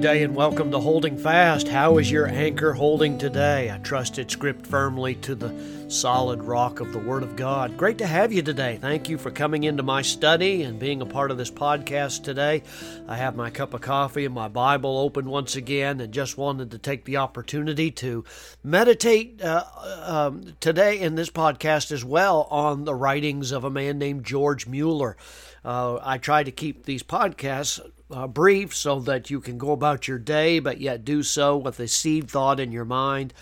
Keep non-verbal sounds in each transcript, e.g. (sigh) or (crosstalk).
Day and welcome to Holding Fast. How is your anchor holding today? I trust it's gripped firmly to the solid rock of the Word of God. Great to have you today. Thank you for coming into my study and being a part of this podcast today. I have my cup of coffee and my Bible open once again and just wanted to take the opportunity to meditate uh, um, today in this podcast as well on the writings of a man named George Mueller. Uh, I try to keep these podcasts uh, brief so that you can go about your day, but yet do so with a seed thought in your mind,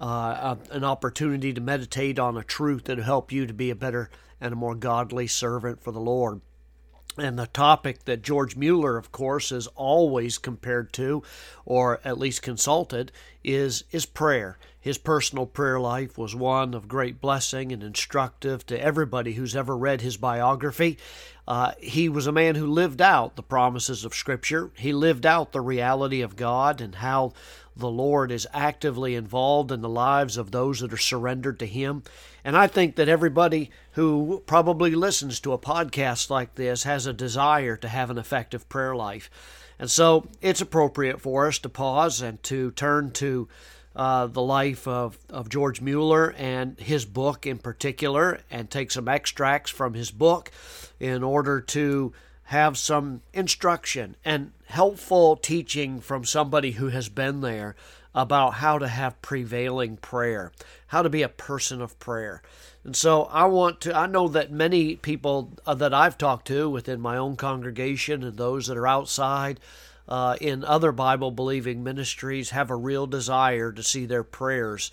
uh, an opportunity to meditate on a truth that will help you to be a better and a more godly servant for the Lord. And the topic that George Mueller, of course, is always compared to, or at least consulted, is, is prayer. His personal prayer life was one of great blessing and instructive to everybody who's ever read his biography. Uh, he was a man who lived out the promises of Scripture. He lived out the reality of God and how the Lord is actively involved in the lives of those that are surrendered to Him. And I think that everybody who probably listens to a podcast like this has a desire to have an effective prayer life. And so it's appropriate for us to pause and to turn to uh, the life of, of George Mueller and his book in particular, and take some extracts from his book in order to have some instruction and helpful teaching from somebody who has been there about how to have prevailing prayer, how to be a person of prayer. And so I want to, I know that many people uh, that I've talked to within my own congregation and those that are outside uh, in other Bible believing ministries have a real desire to see their prayers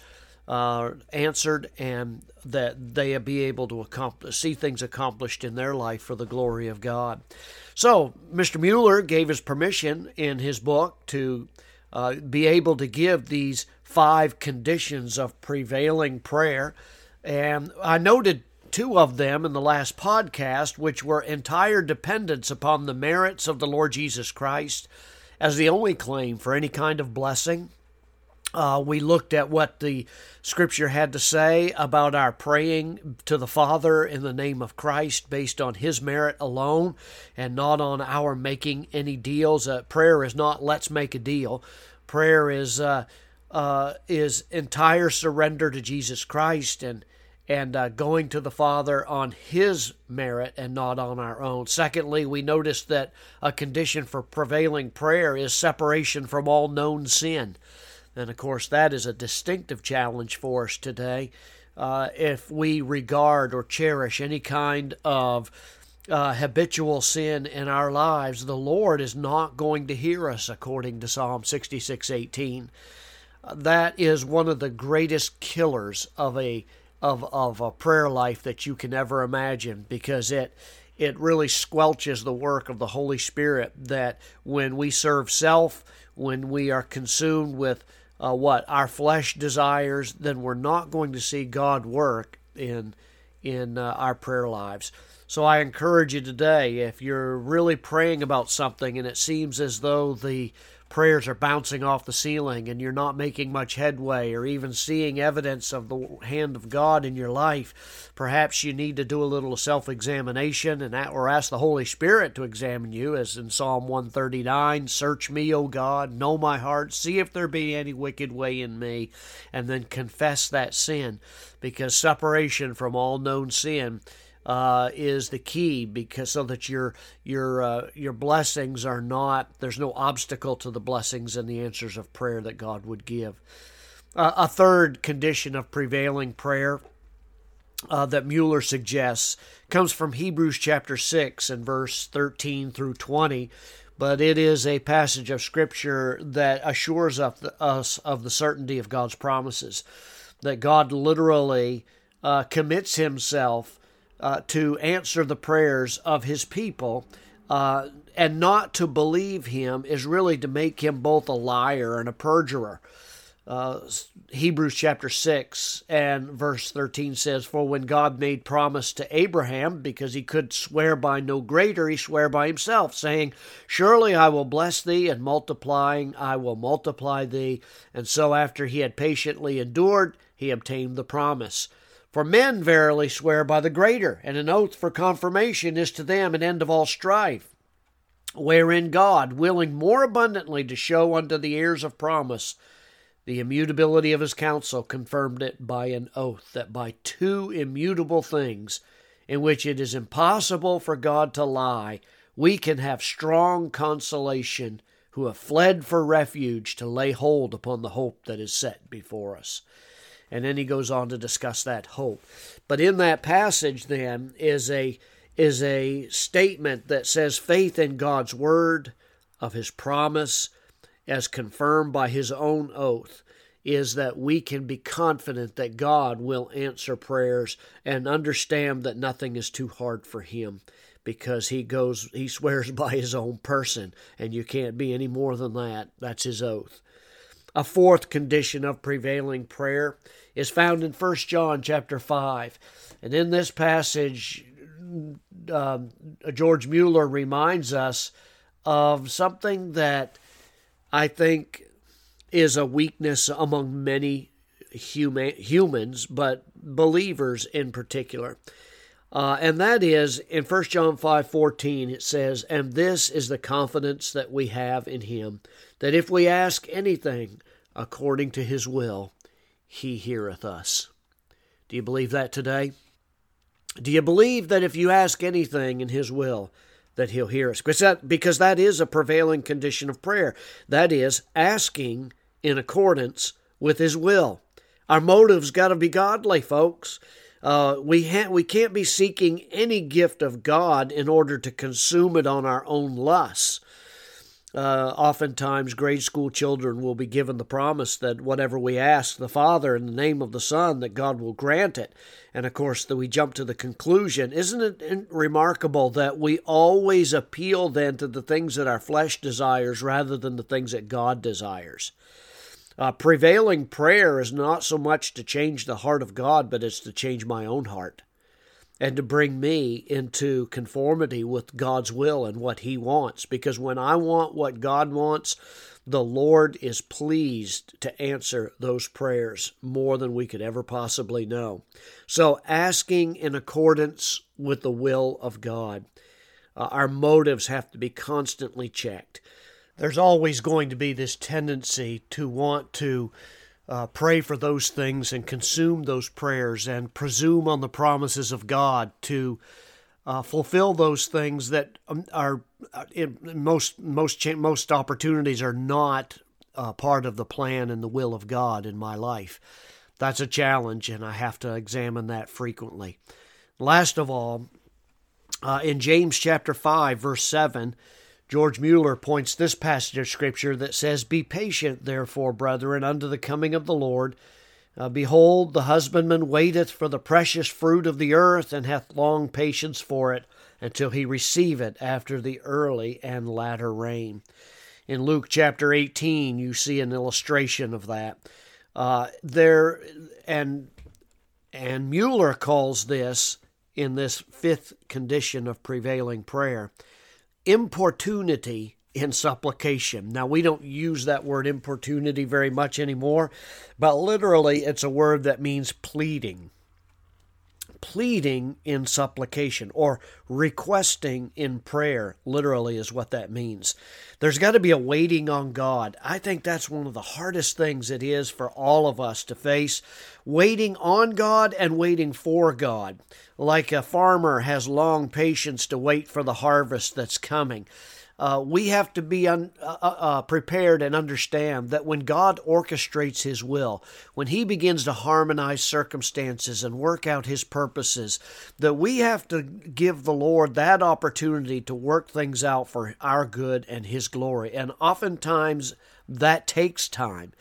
uh, answered and that they be able to accomplish, see things accomplished in their life for the glory of God. So, Mr. Mueller gave his permission in his book to uh, be able to give these five conditions of prevailing prayer. And I noted two of them in the last podcast, which were entire dependence upon the merits of the Lord Jesus Christ as the only claim for any kind of blessing uh, we looked at what the scripture had to say about our praying to the Father in the name of Christ based on His merit alone and not on our making any deals. Uh, prayer is not let's make a deal. Prayer is uh, uh is entire surrender to Jesus Christ and and uh, going to the Father on His merit and not on our own. Secondly, we noticed that a condition for prevailing prayer is separation from all known sin. And of course, that is a distinctive challenge for us today. Uh, if we regard or cherish any kind of uh, habitual sin in our lives, the Lord is not going to hear us, according to Psalm 66 18. Uh, that is one of the greatest killers of a of, of a prayer life that you can ever imagine because it it really squelches the work of the Holy Spirit that when we serve self, when we are consumed with uh, what our flesh desires, then we're not going to see God work in in uh, our prayer lives. So I encourage you today, if you're really praying about something and it seems as though the prayers are bouncing off the ceiling and you're not making much headway or even seeing evidence of the hand of God in your life, perhaps you need to do a little self examination and or ask the Holy Spirit to examine you, as in Psalm 139 Search me, O God, know my heart, see if there be any wicked way in me, and then confess that sin, because separation from all known sin uh, is the key because so that your your uh, your blessings are not there's no obstacle to the blessings and the answers of prayer that God would give. Uh, a third condition of prevailing prayer uh, that Mueller suggests comes from Hebrews chapter six and verse thirteen through twenty. But it is a passage of Scripture that assures us of the certainty of God's promises, that God literally uh, commits Himself uh, to answer the prayers of his people. Uh, and not to believe him is really to make him both a liar and a perjurer. Uh, Hebrews chapter 6 and verse 13 says, For when God made promise to Abraham, because he could swear by no greater, he sware by himself, saying, Surely I will bless thee, and multiplying I will multiply thee. And so after he had patiently endured, he obtained the promise. For men verily swear by the greater, and an oath for confirmation is to them an end of all strife. wherein God, willing more abundantly to show unto the heirs of promise the immutability of his counsel, confirmed it by an oath, that by two immutable things, in which it is impossible for God to lie, we can have strong consolation who have fled for refuge to lay hold upon the hope that is set before us. And then he goes on to discuss that hope. But in that passage, then, is a is a statement that says faith in God's word of his promise as confirmed by his own oath is that we can be confident that God will answer prayers and understand that nothing is too hard for him because he goes he swears (laughs) by his own person. And you can't be any more than that. That's his oath a fourth condition of prevailing prayer is found in 1 John chapter 5 and in this passage uh, George Mueller reminds us of something that I think is a weakness among many human, humans, but believers in particular. Uh, and that is in 1 John 5:14 it says, "And this is the confidence that we have in him, that if we ask anything according to his will, he heareth us." Do you believe that today? Do you believe that if you ask anything in His will, that He'll hear us? Because that, because that is a prevailing condition of prayer. That is, asking in accordance with His will. Our motives got to be godly, folks. Uh, we ha- we can't be seeking any gift of God in order to consume it on our own lusts. Uh, oftentimes, grade school children will be given the promise that whatever we ask the Father in the name of the Son, that God will grant it. And of course, that we jump to the conclusion. Isn't it remarkable that we always appeal then to the things that our flesh desires rather than the things that God desires? Uh, prevailing prayer is not so much to change the heart of God, but it's to change my own heart and to bring me into conformity with God's will and what He wants. Because when I want what God wants, the Lord is pleased to answer those prayers more than we could ever possibly know. So, asking in accordance with the will of God. Uh, our motives have to be constantly checked. There's always going to be this tendency to want to uh, pray for those things and consume those prayers and presume on the promises of God to uh, fulfill those things that um, are uh, in most most most opportunities are not uh, part of the plan and the will of God in my life. That's a challenge, and I have to examine that frequently. Last of all, uh, in James chapter five, verse seven George Mueller points this passage of Scripture that says, Be patient, therefore, brethren, unto the coming of the Lord. Uh, Behold, the husbandman waiteth for the precious fruit of the earth, and hath long patience for it, until he receive it after the early and latter rain. In Luke chapter 18, you see an illustration of that. Uh, there, and and Mueller calls this in this fifth condition of prevailing prayer importunity in supplication. Now, we don't use that word importunity very much anymore, but literally it's a word that means pleading. Pleading in supplication or requesting in prayer, literally, is what that means. There's got to be a waiting on God. I think that's one of the hardest things it is for all of us to face waiting on God and waiting for God. Like a farmer has long patience to wait for the harvest that's coming. Uh, we have to be un, uh, uh, uh, prepared and understand that when God orchestrates His will, when He begins to harmonize circumstances and work out His purposes, that we have to give the Lord that opportunity to work things out for our good and His glory. And oftentimes that takes time.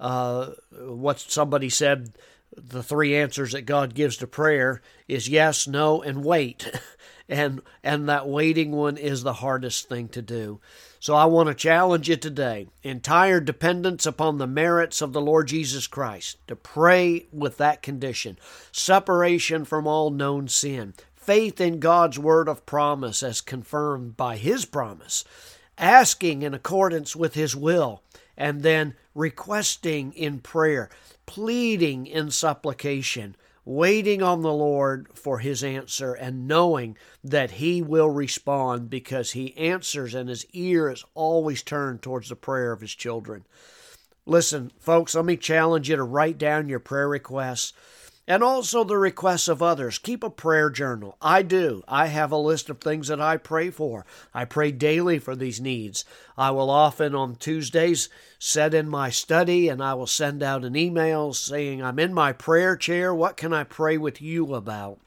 Uh, what somebody said the three answers that God gives to prayer is yes, no, and wait. (laughs) and and that waiting one is the hardest thing to do. So I want to challenge you today. Entire dependence upon the merits of the Lord Jesus Christ to pray with that condition. Separation from all known sin. Faith in God's word of promise as confirmed by his promise. Asking in accordance with his will and then requesting in prayer pleading in supplication waiting on the Lord for his answer and knowing that he will respond because he answers and his ear is always turned towards the prayer of his children. Listen, folks, let me challenge you to write down your prayer requests and also the requests of others. Keep a prayer journal. I do. I have a list of things that I pray for. I pray daily for these needs. I will often on Tuesdays sit in my study and I will send out an email saying, I'm in my prayer chair. What can I pray with you about?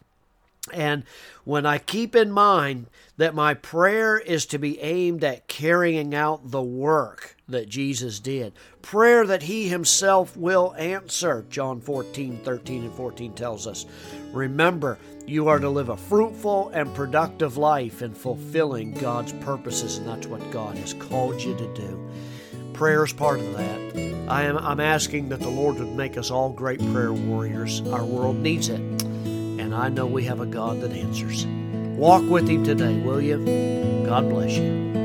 And when I keep in mind that my prayer is to be aimed at carrying out the work that Jesus did, prayer that He Himself will answer, John 14, 13, and 14 tells us. Remember, you are to live a fruitful and productive life in fulfilling God's purposes, and that's what God has called you to do. Prayer is part of that. I am, I'm asking that the Lord would make us all great prayer warriors. Our world needs it and I know we have a God that answers. Walk with Him today, will you? God bless you.